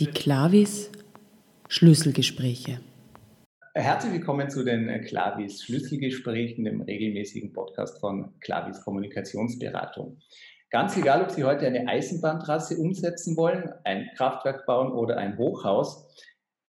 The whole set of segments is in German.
Die Klavis Schlüsselgespräche. Herzlich willkommen zu den Klavis Schlüsselgesprächen, dem regelmäßigen Podcast von Klavis Kommunikationsberatung. Ganz egal, ob Sie heute eine Eisenbahntrasse umsetzen wollen, ein Kraftwerk bauen oder ein Hochhaus,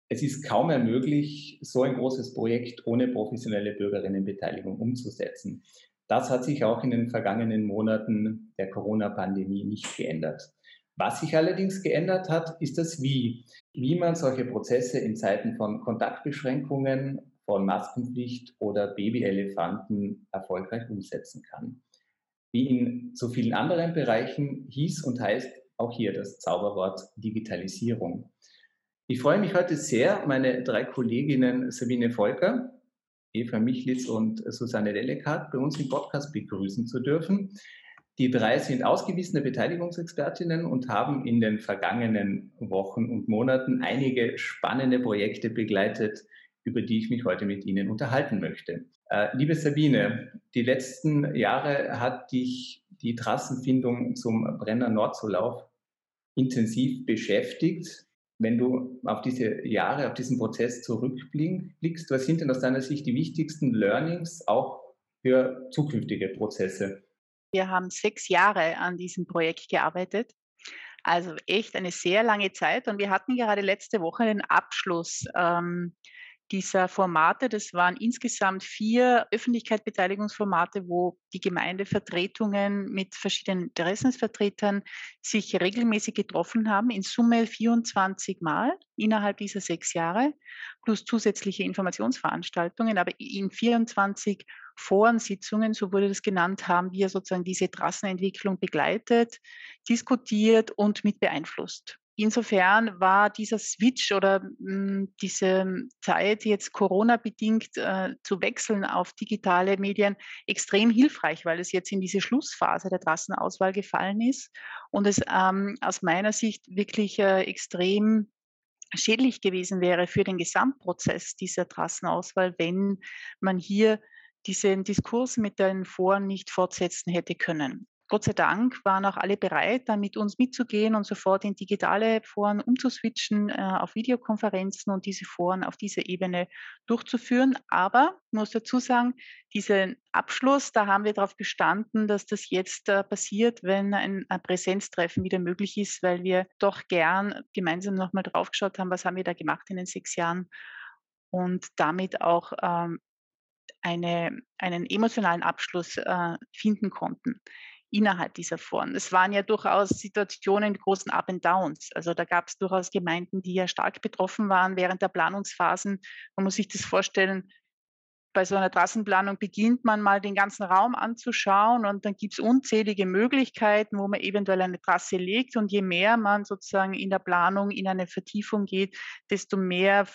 es ist kaum mehr möglich, so ein großes Projekt ohne professionelle Bürgerinnenbeteiligung umzusetzen. Das hat sich auch in den vergangenen Monaten der Corona-Pandemie nicht geändert. Was sich allerdings geändert hat, ist das Wie. Wie man solche Prozesse in Zeiten von Kontaktbeschränkungen, von Maskenpflicht oder Babyelefanten erfolgreich umsetzen kann. Wie in so vielen anderen Bereichen hieß und heißt auch hier das Zauberwort Digitalisierung. Ich freue mich heute sehr, meine drei Kolleginnen Sabine Volker, Eva Michlitz und Susanne Delekat bei uns im Podcast begrüßen zu dürfen. Die drei sind ausgewiesene Beteiligungsexpertinnen und haben in den vergangenen Wochen und Monaten einige spannende Projekte begleitet, über die ich mich heute mit Ihnen unterhalten möchte. Äh, liebe Sabine, die letzten Jahre hat dich die Trassenfindung zum Brenner Nordzulauf intensiv beschäftigt. Wenn du auf diese Jahre, auf diesen Prozess zurückblickst, was sind denn aus deiner Sicht die wichtigsten Learnings auch für zukünftige Prozesse? Wir haben sechs Jahre an diesem Projekt gearbeitet. Also echt eine sehr lange Zeit. Und wir hatten gerade letzte Woche den Abschluss ähm, dieser Formate. Das waren insgesamt vier Öffentlichkeitsbeteiligungsformate, wo die Gemeindevertretungen mit verschiedenen Interessensvertretern sich regelmäßig getroffen haben, in Summe 24 Mal innerhalb dieser sechs Jahre, plus zusätzliche Informationsveranstaltungen. Aber in 24 Forensitzungen, so wurde das genannt, haben wir sozusagen diese Trassenentwicklung begleitet, diskutiert und mit beeinflusst. Insofern war dieser Switch oder mh, hm, diese Zeit jetzt Corona-bedingt äh, zu wechseln auf digitale Medien extrem hilfreich, weil es jetzt in diese Schlussphase der Trassenauswahl gefallen ist und es ähm, aus meiner Sicht wirklich äh, extrem schädlich gewesen wäre für den Gesamtprozess dieser Trassenauswahl, wenn man hier diesen Diskurs mit den Foren nicht fortsetzen hätte können. Gott sei Dank waren auch alle bereit, da mit uns mitzugehen und sofort in digitale Foren umzuswitchen, äh, auf Videokonferenzen und diese Foren auf dieser Ebene durchzuführen. Aber ich muss dazu sagen, diesen Abschluss, da haben wir darauf bestanden, dass das jetzt äh, passiert, wenn ein, Präsenztreffen wieder möglich ist, weil wir doch gern gemeinsam nochmal draufgeschaut haben, was haben wir da gemacht in den sechs Jahren und damit auch ähm, eine, einen emotionalen Abschluss äh, finden konnten innerhalb dieser Foren. Es waren ja durchaus Situationen mit großen Up and Downs. Also da gab es durchaus Gemeinden, die ja stark betroffen waren während der Planungsphasen. Man muss sich das vorstellen, bei so einer Trassenplanung beginnt man mal den ganzen Raum anzuschauen und dann gibt es unzählige Möglichkeiten, wo man eventuell eine Trasse legt. Und je mehr man sozusagen in der Planung in eine Vertiefung geht, desto mehr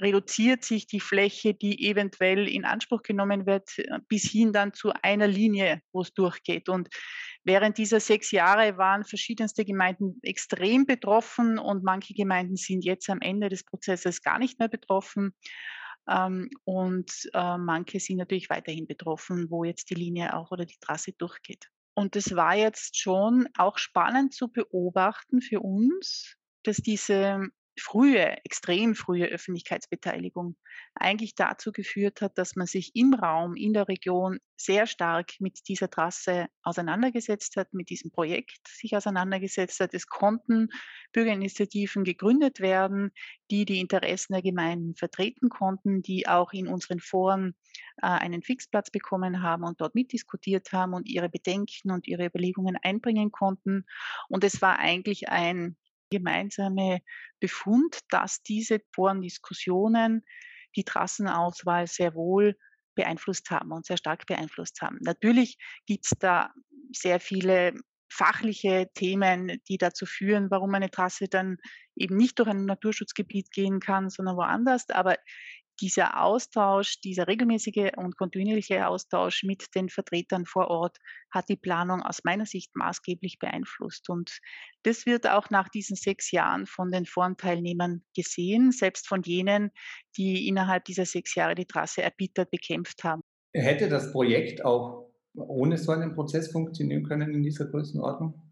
reduziert sich die Fläche, die eventuell in Anspruch genommen wird, bis hin dann zu einer Linie, wo es durchgeht. Und während dieser sechs Jahre waren verschiedenste Gemeinden extrem betroffen und manche Gemeinden sind jetzt am Ende des Prozesses gar nicht mehr betroffen. Ähm, und äh, manche sind natürlich weiterhin betroffen, wo jetzt die Linie auch oder die Trasse durchgeht. Und es war jetzt schon auch spannend zu beobachten für uns, dass diese frühe, extrem frühe Öffentlichkeitsbeteiligung eigentlich dazu geführt hat, dass man sich im Raum, in der Region sehr stark mit dieser Trasse auseinandergesetzt hat, mit diesem Projekt sich auseinandergesetzt hat. Es konnten Bürgerinitiativen gegründet werden, die die Interessen der Gemeinden vertreten konnten, die auch in unseren Foren äh, einen Fixplatz bekommen haben und dort mitdiskutiert haben und ihre Bedenken und ihre Überlegungen einbringen konnten. Und es war eigentlich ein gemeinsame Befund, dass diese Forendiskussionen die Trassenauswahl sehr wohl beeinflusst haben und sehr stark beeinflusst haben. Natürlich gibt es da sehr viele fachliche Themen, die dazu führen, warum eine Trasse dann eben nicht durch ein Naturschutzgebiet gehen kann, sondern woanders. Aber dieser Austausch, dieser regelmäßige und kontinuierliche Austausch mit den Vertretern vor Ort hat die Planung aus meiner Sicht maßgeblich beeinflusst. Und das wird auch nach diesen sechs Jahren von den Forenteilnehmern gesehen, selbst von jenen, die innerhalb dieser sechs Jahre die Trasse erbittert bekämpft haben. Hätte das Projekt auch ohne so einen Prozess funktionieren können in dieser Größenordnung?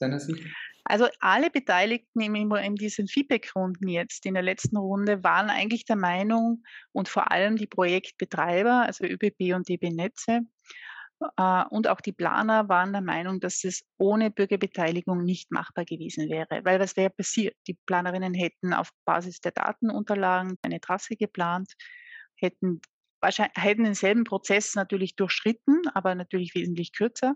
Deiner Sicht? Also alle Beteiligten in diesen Feedback-Runden jetzt in der letzten Runde waren eigentlich der Meinung und vor allem die Projektbetreiber, also ÖBB und DB Netze äh, und auch die Planer waren der Meinung, dass es ohne Bürgerbeteiligung nicht machbar gewesen wäre. Weil was wäre passiert? Die Planerinnen hätten auf Basis der Datenunterlagen eine Trasse geplant, hätten wahrscheinlich hätten denselben Prozess natürlich durchschritten, aber natürlich wesentlich kürzer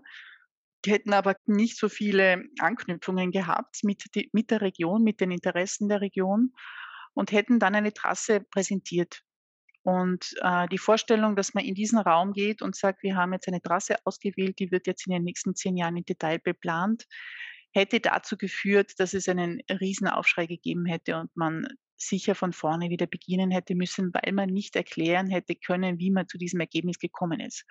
hätten aber nicht so viele Anknüpfungen gehabt mit, die, mit der Region, mit den Interessen der Region und hätten dann eine Trasse präsentiert. Und äh, die Vorstellung, dass man in diesen Raum geht und sagt, wir haben jetzt eine Trasse ausgewählt, die wird jetzt in den nächsten zehn Jahren in Detail beplant, hätte dazu geführt, dass es einen Riesenaufschrei gegeben hätte und man sicher von vorne wieder beginnen hätte müssen, weil man nicht erklären hätte können, wie man zu diesem Ergebnis gekommen ist.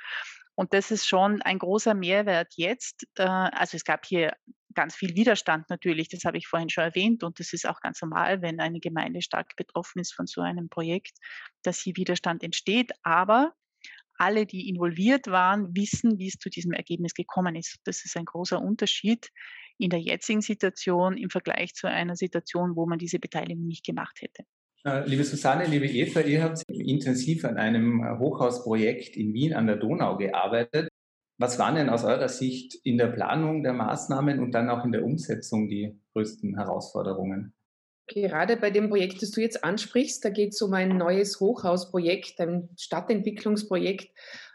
Und das ist schon ein großer Mehrwert jetzt. Also es gab hier ganz viel Widerstand natürlich, das habe ich vorhin schon erwähnt und das ist auch ganz normal, wenn eine Gemeinde stark betroffen ist von so einem Projekt, dass hier Widerstand entsteht. Aber alle, die involviert waren, wissen, wie es zu diesem Ergebnis gekommen ist. Das ist ein großer Unterschied in der jetzigen Situation im Vergleich zu einer Situation, wo man diese Beteiligung nicht gemacht hätte. Liebe Susanne, liebe Eva, ihr habt intensiv an einem äh, Hochhausprojekt in Wien an der Donau gearbeitet. Was waren denn aus eurer Sicht in der Planung der Maßnahmen und dann auch in der Umsetzung die größten Herausforderungen? Gerade bei dem Projekt, das du jetzt ansprichst, da geht es um ein neues Hochhausprojekt, ein Stadtentwicklungsprojekt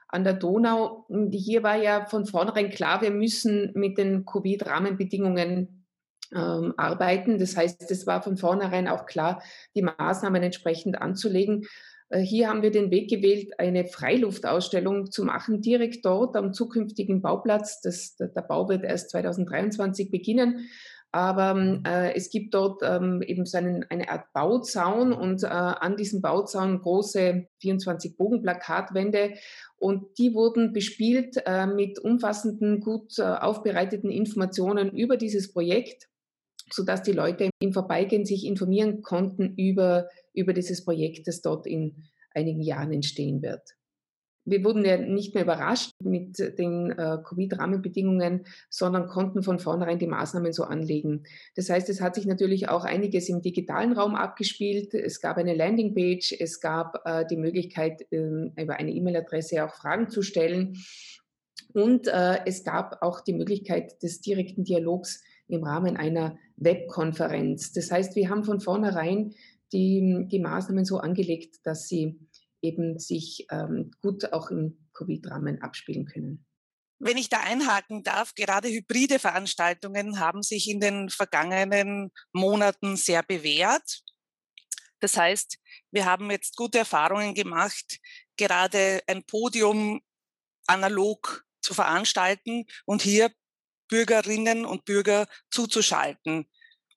an der Donau. Hier war ja von vornherein klar, wir müssen mit den Covid-Rahmenbedingungen ähm, arbeiten. Das heißt, es war von vornherein auch klar, die Maßnahmen entsprechend anzulegen. Äh, hier haben wir den Weg gewählt, eine Freiluftausstellung zu machen, direkt dort am zukünftigen Bauplatz. Das, der Bau wird erst 2023 beginnen. Aber ähm, äh, es gibt dort ähm, eben so einen, eine Art Bauzaun und äh, an diesem Bauzaun große 24 Bogenplakatwände und die wurden bespielt äh, mit umfassenden, gut äh, aufbereiteten Informationen über dieses Projekt, sodass die Leute im Vorbeigehen sich informieren konnten über, über dieses Projekt, das dort in einigen Jahren entstehen wird wir wurden ja nicht mehr überrascht mit den äh, Covid-Rahmenbedingungen, sondern konnten von vornherein die Maßnahmen so anlegen. Das heißt, es hat sich natürlich auch einiges im digitalen Raum abgespielt. Es gab eine Landingpage, es gab äh, die Möglichkeit, äh, über eine E-Mail-Adresse auch Fragen zu stellen. Und äh, es gab auch die Möglichkeit des direkten Dialogs im Rahmen einer Webkonferenz. Das heißt, wir haben von vornherein die, die Maßnahmen so angelegt, dass sie eben sich ähm, gut auch im Covid-Rahmen abspielen können. Wenn ich da einhaken darf, gerade hybride Veranstaltungen haben sich in den vergangenen Monaten sehr bewährt. Das heißt, wir haben jetzt gute Erfahrungen gemacht, gerade ein Podium analog zu veranstalten und hier Bürgerinnen und Bürger zuzuschalten.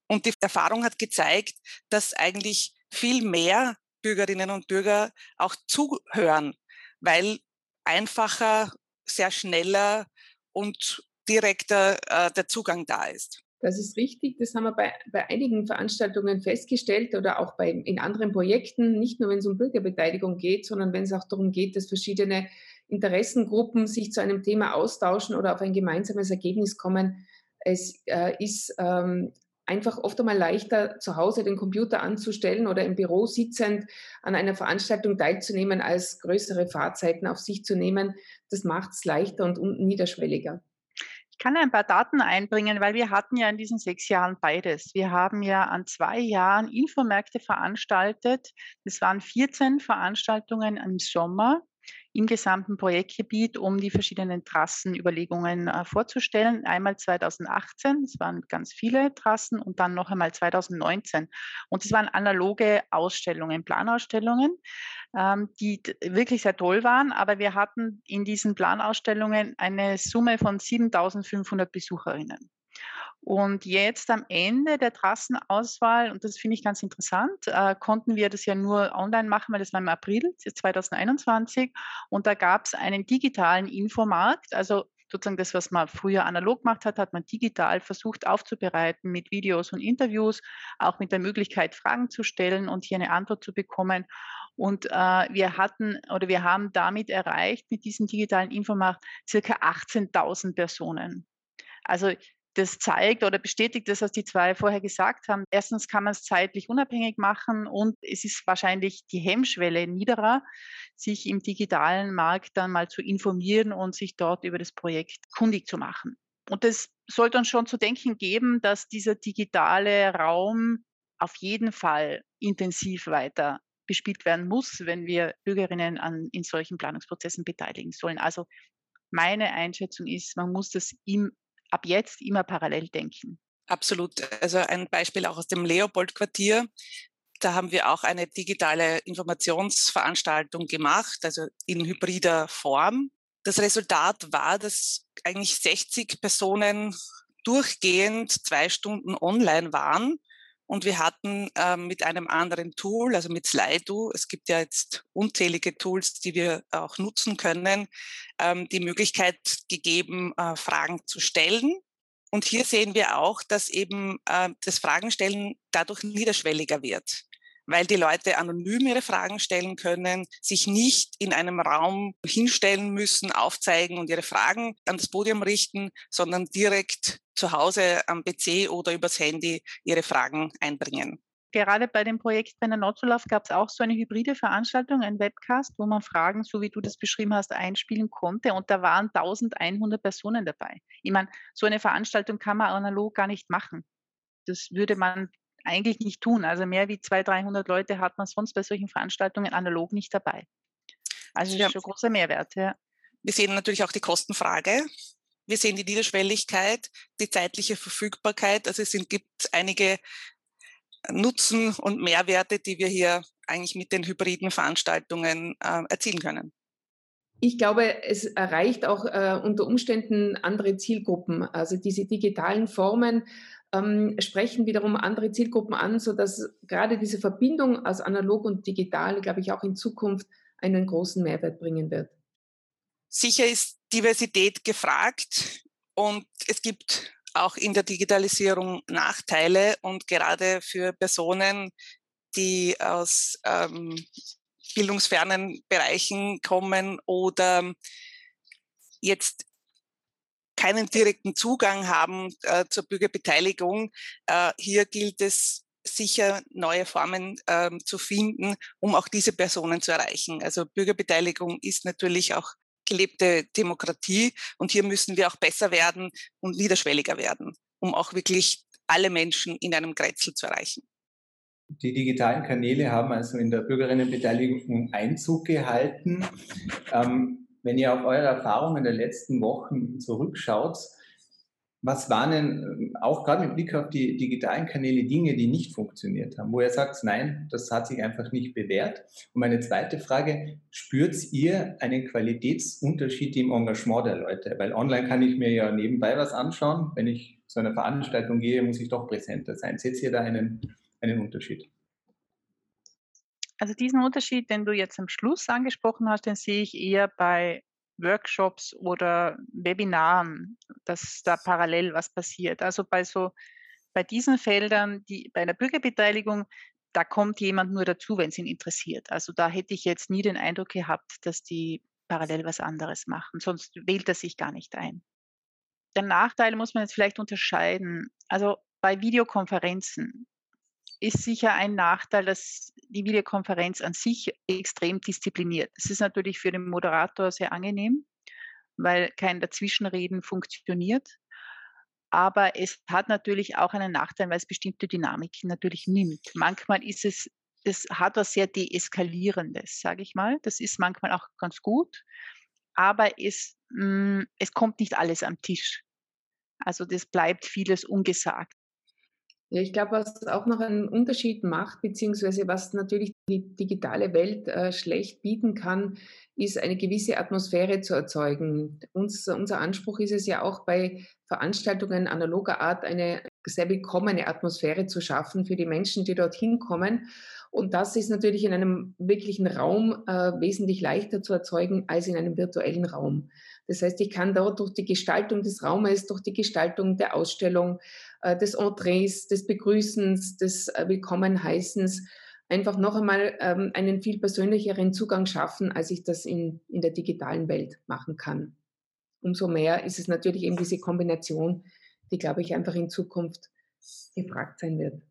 Und die Erfahrung hat gezeigt, dass eigentlich viel mehr Bürgerinnen und Bürger auch zuhören, weil einfacher, sehr schneller und direkter äh, der Zugang da ist. Das ist richtig. Das haben wir bei, bei einigen Veranstaltungen festgestellt oder auch bei, in anderen Projekten, nicht nur wenn es um Bürgerbeteiligung geht, sondern wenn es auch darum geht, dass verschiedene Interessengruppen sich zu einem Thema austauschen oder auf ein gemeinsames Ergebnis kommen. Es äh, ist ähm, einfach oft einmal leichter, zu Hause den Computer anzustellen oder im Büro sitzend an einer Veranstaltung teilzunehmen, als größere Fahrzeiten auf sich zu nehmen. Das macht es leichter und niederschwelliger. Ich kann ein paar Daten einbringen, weil wir hatten ja in diesen sechs Jahren beides. Wir haben ja an zwei Jahren Infomärkte veranstaltet. Es waren 14 Veranstaltungen im Sommer im gesamten Projektgebiet, um die verschiedenen Trassenüberlegungen äh, vorzustellen. Einmal 2018, es waren ganz viele Trassen und dann noch einmal 2019. Und es waren analoge Ausstellungen, Planausstellungen, ähm, die wirklich sehr toll waren. Aber wir hatten in diesen Planausstellungen eine Summe von 7500 Besucherinnen. Und jetzt am Ende der Trassenauswahl, und das finde ich ganz interessant, äh, konnten wir das ja nur online machen, weil das war im April 2021. Und da gab es einen digitalen Infomarkt, also sozusagen das, was man früher analog gemacht hat, hat man digital versucht aufzubereiten mit Videos und Interviews, auch mit der Möglichkeit, Fragen zu stellen und hier eine Antwort zu bekommen. Und äh, wir hatten oder wir haben damit erreicht mit diesem digitalen Infomarkt circa 18.000 Personen. Also das zeigt oder bestätigt das, was die zwei vorher gesagt haben. Erstens kann man es zeitlich unabhängig machen und es ist wahrscheinlich die Hemmschwelle niederer, sich im digitalen Markt dann mal zu informieren und sich dort über das Projekt kundig zu machen. Und das sollte uns schon zu denken geben, dass dieser digitale Raum auf jeden Fall intensiv weiter bespielt werden muss, wenn wir Bürgerinnen an, in solchen Planungsprozessen beteiligen sollen. Also meine Einschätzung ist, man muss das im ab jetzt immer parallel denken. Absolut. Also ein Beispiel auch aus dem Leopold-Quartier. Da haben wir auch eine digitale Informationsveranstaltung gemacht, also in hybrider Form. Das Resultat war, dass eigentlich 60 Personen durchgehend zwei Stunden online waren und wir hatten ähm, mit einem anderen Tool, also mit Slido, es gibt ja jetzt unzählige Tools, die wir auch nutzen können, ähm, die Möglichkeit gegeben, äh, Fragen zu stellen. Und hier sehen wir auch, dass eben äh, das Fragenstellen dadurch niederschwelliger wird weil die Leute anonym ihre Fragen stellen können, sich nicht in einem Raum hinstellen müssen, aufzeigen und ihre Fragen an das Podium richten, sondern direkt zu Hause am PC oder übers Handy ihre Fragen einbringen. Gerade bei dem Projekt Brenner Notzulauf gab es auch so eine hybride Veranstaltung, ein Webcast, wo man Fragen, so wie du das beschrieben hast, einspielen konnte. Und da waren 1100 Personen dabei. Ich meine, so eine Veranstaltung kann man analog gar nicht machen. Das würde man eigentlich nicht tun. Also mehr wie 200, 300 Leute hat man sonst bei solchen Veranstaltungen analog nicht dabei. Also das ja. ist schon großer Mehrwert. Ja. Wir sehen natürlich auch die Kostenfrage. Wir sehen die Niederschwelligkeit, die zeitliche Verfügbarkeit. Also es sind, gibt einige Nutzen und Mehrwerte, die wir hier eigentlich mit den hybriden Veranstaltungen äh, erzielen können. Ich glaube, es erreicht auch äh, unter Umständen andere Zielgruppen. Also diese digitalen Formen ähm, sprechen wiederum andere Zielgruppen an, sodass gerade diese Verbindung aus analog und digital, glaube ich, auch in Zukunft einen großen Mehrwert bringen wird. Sicher ist Diversität gefragt und es gibt auch in der Digitalisierung Nachteile und gerade für Personen, die aus ähm, bildungsfernen Bereichen kommen oder jetzt keinen direkten Zugang haben äh, zur Bürgerbeteiligung. Äh, hier gilt es sicher neue Formen äh, zu finden, um auch diese Personen zu erreichen. Also Bürgerbeteiligung ist natürlich auch gelebte Demokratie und hier müssen wir auch besser werden und niederschwelliger werden, um auch wirklich alle Menschen in einem Grätzl zu erreichen. Die digitalen Kanäle haben also in der Bürgerinnenbeteiligung Einzug gehalten. Ähm, wenn ihr auf eure Erfahrungen der letzten Wochen zurückschaut, was waren denn ähm, auch gerade mit Blick auf die digitalen Kanäle Dinge, die nicht funktioniert haben, wo ihr sagt, nein, das hat sich einfach nicht bewährt? Und meine zweite Frage, spürt ihr einen Qualitätsunterschied im Engagement der Leute? Weil online kann ich mir ja nebenbei was anschauen. Wenn ich zu einer Veranstaltung gehe, muss ich doch präsenter sein. Seht ihr da einen, einen Unterschied? Also diesen Unterschied, den du jetzt am Schluss angesprochen hast, den sehe ich eher bei Workshops oder Webinaren, dass da parallel was passiert. Also bei so, bei diesen Feldern, die, bei der Bürgerbeteiligung, da kommt jemand nur dazu, wenn es ihn interessiert. Also da hätte ich jetzt nie den Eindruck gehabt, dass die parallel was anderes machen. Sonst wählt er sich gar nicht ein. Der Nachteil muss man jetzt vielleicht unterscheiden. Also bei Videokonferenzen ist sicher ein Nachteil, dass die Videokonferenz an sich extrem diszipliniert. Das ist natürlich für den Moderator sehr angenehm, weil kein Dazwischenreden funktioniert. Aber es hat natürlich auch einen Nachteil, weil es bestimmte Dynamiken natürlich nimmt. Manchmal ist es, es hat was sehr Deeskalierendes, sage ich mal. Das ist manchmal auch ganz gut. Aber es, mh, mm, es kommt nicht alles am Tisch. Also das bleibt vieles ungesagt. Ja, ich glaube, was auch noch einen Unterschied macht, beziehungsweise was natürlich die digitale Welt äh, schlecht bieten kann, ist eine gewisse Atmosphäre zu erzeugen. Uns, unser Anspruch ist es ja auch bei Veranstaltungen analoger Art eine sehr willkommene Atmosphäre zu schaffen für die Menschen, die dorthin kommen. Und das ist natürlich in einem wirklichen Raum äh, wesentlich leichter zu erzeugen als in einem virtuellen Raum. Das heißt, ich kann dort durch die Gestaltung des Raumes, durch die Gestaltung der Ausstellung, äh, des Entrees, des Begrüßens, des äh, Willkommenheißens einfach noch einmal ähm, einen viel persönlicheren Zugang schaffen, als ich das in, in der digitalen Welt machen kann. Umso mehr ist es natürlich eben diese Kombination, die, glaube ich, einfach in Zukunft gefragt sein wird.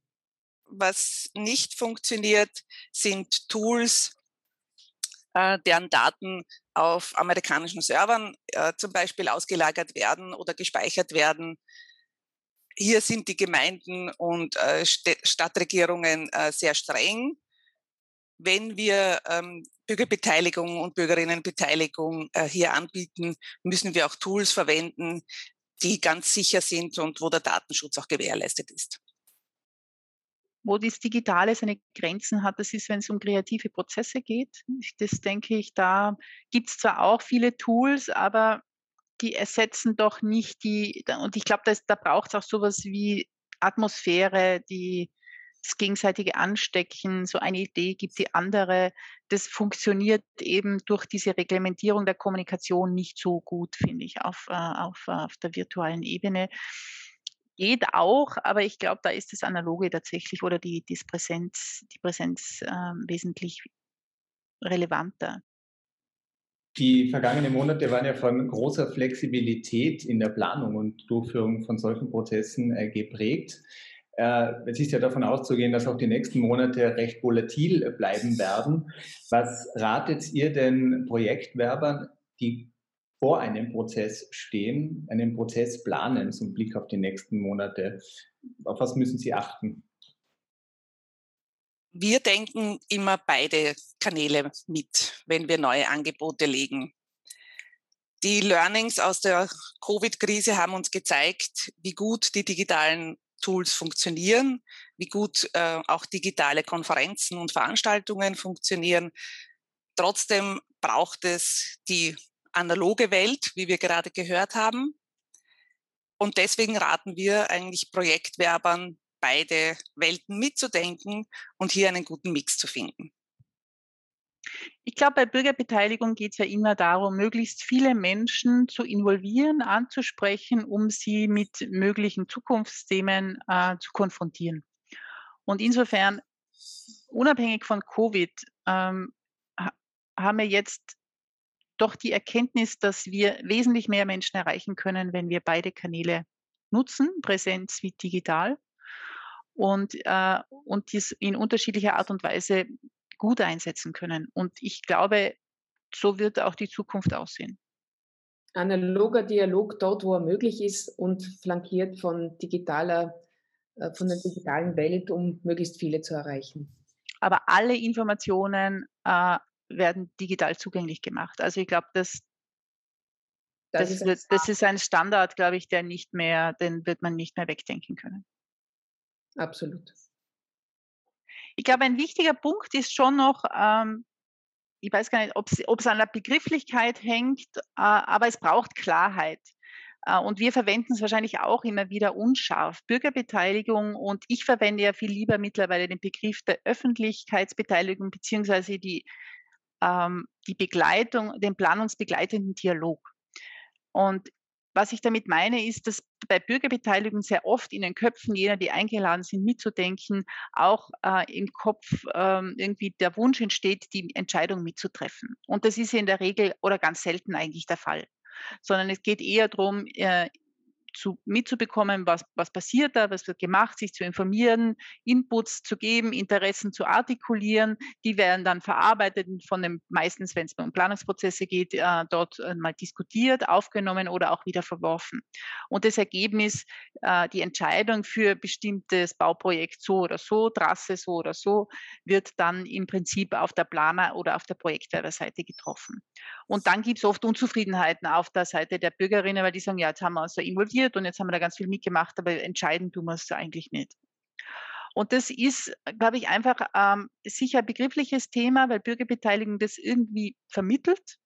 Was nicht funktioniert, sind Tools, äh, deren Daten auf amerikanischen Servern äh, zum Beispiel ausgelagert werden oder gespeichert werden. Hier sind die Gemeinden und äh, Stadtregierungen sehr streng. Wenn wir ähm, Bürgerbeteiligung und Bürgerinnenbeteiligung hier anbieten, müssen wir auch Tools verwenden, die ganz sicher sind und wo der Datenschutz auch gewährleistet ist wo das Digitale seine Grenzen hat, das ist, wenn es um kreative Prozesse geht. Das denke ich, da gibt es zwar auch viele Tools, aber die ersetzen doch nicht die, und ich glaube, da braucht es auch sowas wie Atmosphäre, die das gegenseitige Anstecken, so eine Idee gibt die andere. Das funktioniert eben durch diese Reglementierung der Kommunikation nicht so gut, finde ich, auf, äh, auf, auf der virtualen Ebene geht auch, aber ich glaube, da ist das Analoge tatsächlich oder die, die Präsenz, die Präsenz äh, wesentlich relevanter. Die vergangenen Monate waren ja von großer Flexibilität in der Planung und Durchführung von solchen Prozessen äh, geprägt. Äh, es ist ja davon auszugehen, dass auch die nächsten Monate recht volatil bleiben werden. Was ratet ihr denn Projektwerbern, die vor einem Prozess stehen, einen Prozess planen, zum Blick auf die nächsten Monate? Auf was müssen Sie achten? Wir denken immer beide Kanäle mit, wenn wir neue Angebote legen. Die Learnings aus der Covid-Krise haben uns gezeigt, wie gut die digitalen Tools funktionieren, wie gut äh, auch digitale Konferenzen und Veranstaltungen funktionieren. Trotzdem braucht es die analoge Welt, wie wir gerade gehört haben. Und deswegen raten wir eigentlich Projektwerbern, beide Welten mitzudenken und hier einen guten Mix zu finden. Ich glaube, bei Bürgerbeteiligung geht es ja immer darum, möglichst viele Menschen zu involvieren, anzusprechen, um sie mit möglichen Zukunftsthemen äh, zu konfrontieren. Und insofern, unabhängig von Covid, ähm, haben wir jetzt doch die Erkenntnis, dass wir wesentlich mehr Menschen erreichen können, wenn wir beide Kanäle nutzen, Präsenz wie digital, und, äh, und dies in unterschiedlicher Art und Weise gut einsetzen können. Und ich glaube, so wird auch die Zukunft aussehen. Analoger Dialog dort, wo er möglich ist und flankiert von digitaler, äh, von der digitalen Welt, um möglichst viele zu erreichen. Aber alle Informationen äh, werden digital zugänglich gemacht. Also ich glaube, das, das, das, ist das ist ein Standard, glaube ich, der nicht mehr, den wird man nicht mehr wegdenken können. Absolut. Ich glaube, ein wichtiger Punkt ist schon noch, ähm, ich weiß gar nicht, ob es an der Begrifflichkeit hängt, äh, aber es braucht Klarheit. Äh, und wir verwenden es wahrscheinlich auch immer wieder unscharf. Bürgerbeteiligung und ich verwende ja viel lieber mittlerweile den Begriff der Öffentlichkeitsbeteiligung beziehungsweise die ähm, die Begleitung, den planungsbegleitenden Dialog. Und was ich damit meine, ist, dass bei Bürgerbeteiligung sehr oft in den Köpfen jener, die eingeladen sind, mitzudenken, auch äh, im Kopf äh, irgendwie der Wunsch entsteht, die Entscheidung mitzutreffen. Und das ist in der Regel oder ganz selten eigentlich der Fall. Sondern es geht eher darum, äh, zu, mitzubekommen, was, was passiert da, was wird gemacht, sich zu informieren, Inputs zu geben, Interessen zu artikulieren. Die werden dann verarbeitet von dem, meistens, wenn es um Planungsprozesse geht, äh, dort äh, mal diskutiert, aufgenommen oder auch wieder verworfen. Und das Ergebnis, äh, die Entscheidung für bestimmtes Bauprojekt so oder so, Trasse so oder so, wird dann im Prinzip auf der Planer- oder auf der Projektwerberseite getroffen. Und dann gibt es oft Unzufriedenheiten auf der Seite der Bürgerinnen, weil die sagen, ja, jetzt haben wir uns so involviert, passiert und jetzt haben wir da ganz viel mitgemacht, aber entscheiden tun wir es eigentlich nicht. Und das ist, glaube ich, einfach ähm, sicher ein begriffliches Thema, weil Bürgerbeteiligung das irgendwie vermittelt,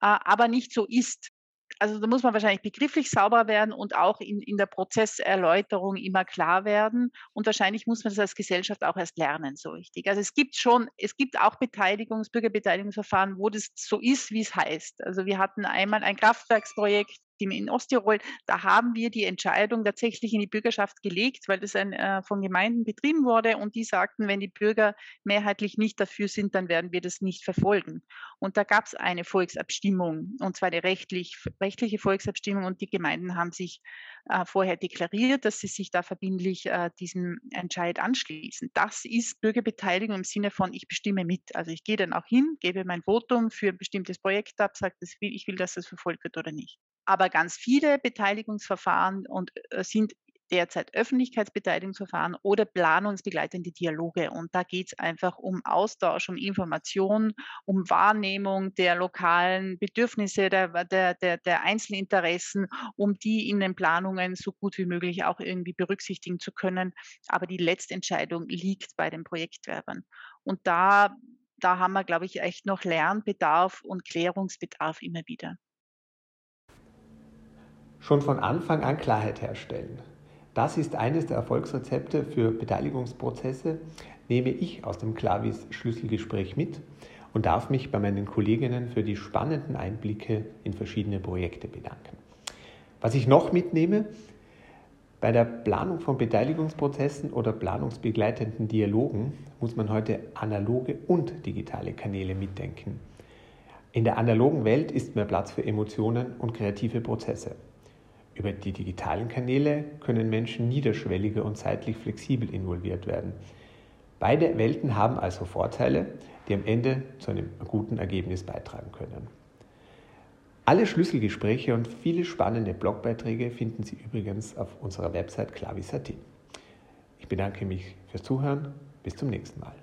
äh, aber nicht so ist also da muss man wahrscheinlich begrifflich sauber werden und auch in, in der Prozesserläuterung immer klar werden. Und wahrscheinlich muss man das als Gesellschaft auch erst lernen, so richtig. Also es gibt schon, es gibt auch Beteiligungs-, Bürgerbeteiligungsverfahren, wo das so ist, wie es heißt. Also wir hatten einmal ein Kraftwerksprojekt in Osttirol, da haben wir die Entscheidung tatsächlich in die Bürgerschaft gelegt, weil das ein, äh, von Gemeinden betrieben wurde und die sagten, wenn die Bürger mehrheitlich nicht dafür sind, dann werden wir das nicht verfolgen. Und da gab es eine Volksabstimmung und zwar eine rechtlich, rechtliche Volksabstimmung und die Gemeinden haben sich äh, vorher deklariert, dass sie sich da verbindlich äh, diesem Entscheid anschließen. Das ist Bürgerbeteiligung im Sinne von, ich bestimme mit. Also ich gehe dann auch hin, gebe mein Votum für ein bestimmtes Projekt ab, sage, ich will, dass das verfolgt wird oder nicht. Aber ganz viele Beteiligungsverfahren und, äh, sind derzeit Öffentlichkeitsbeteiligungsverfahren oder planungsbegleitende Dialoge. Und da geht es einfach um Austausch, um Information, um Wahrnehmung der lokalen Bedürfnisse, der, der, der, der Einzelinteressen, um die in den Planungen so gut wie möglich auch irgendwie berücksichtigen zu können. Aber die Letztentscheidung liegt bei den Projektwerbern. Und da, da haben wir, glaube ich, echt noch Lernbedarf und Klärungsbedarf immer wieder. Schon von Anfang an Klarheit herstellen. Das ist eines der Erfolgsrezepte für Beteiligungsprozesse, nehme ich aus dem Klavis Schlüsselgespräch mit und darf mich bei meinen Kolleginnen für die spannenden Einblicke in verschiedene Projekte bedanken. Was ich noch mitnehme, bei der Planung von Beteiligungsprozessen oder planungsbegleitenden Dialogen muss man heute analoge und digitale Kanäle mitdenken. In der analogen Welt ist mehr Platz für Emotionen und kreative Prozesse. Über die digitalen Kanäle können Menschen niederschwelliger und zeitlich flexibel involviert werden. Beide Welten haben also Vorteile, die am Ende zu einem guten Ergebnis beitragen können. Alle Schlüsselgespräche und viele spannende Blogbeiträge finden Sie übrigens auf unserer Website klavis.at. Ich bedanke mich fürs Zuhören. Bis zum nächsten Mal.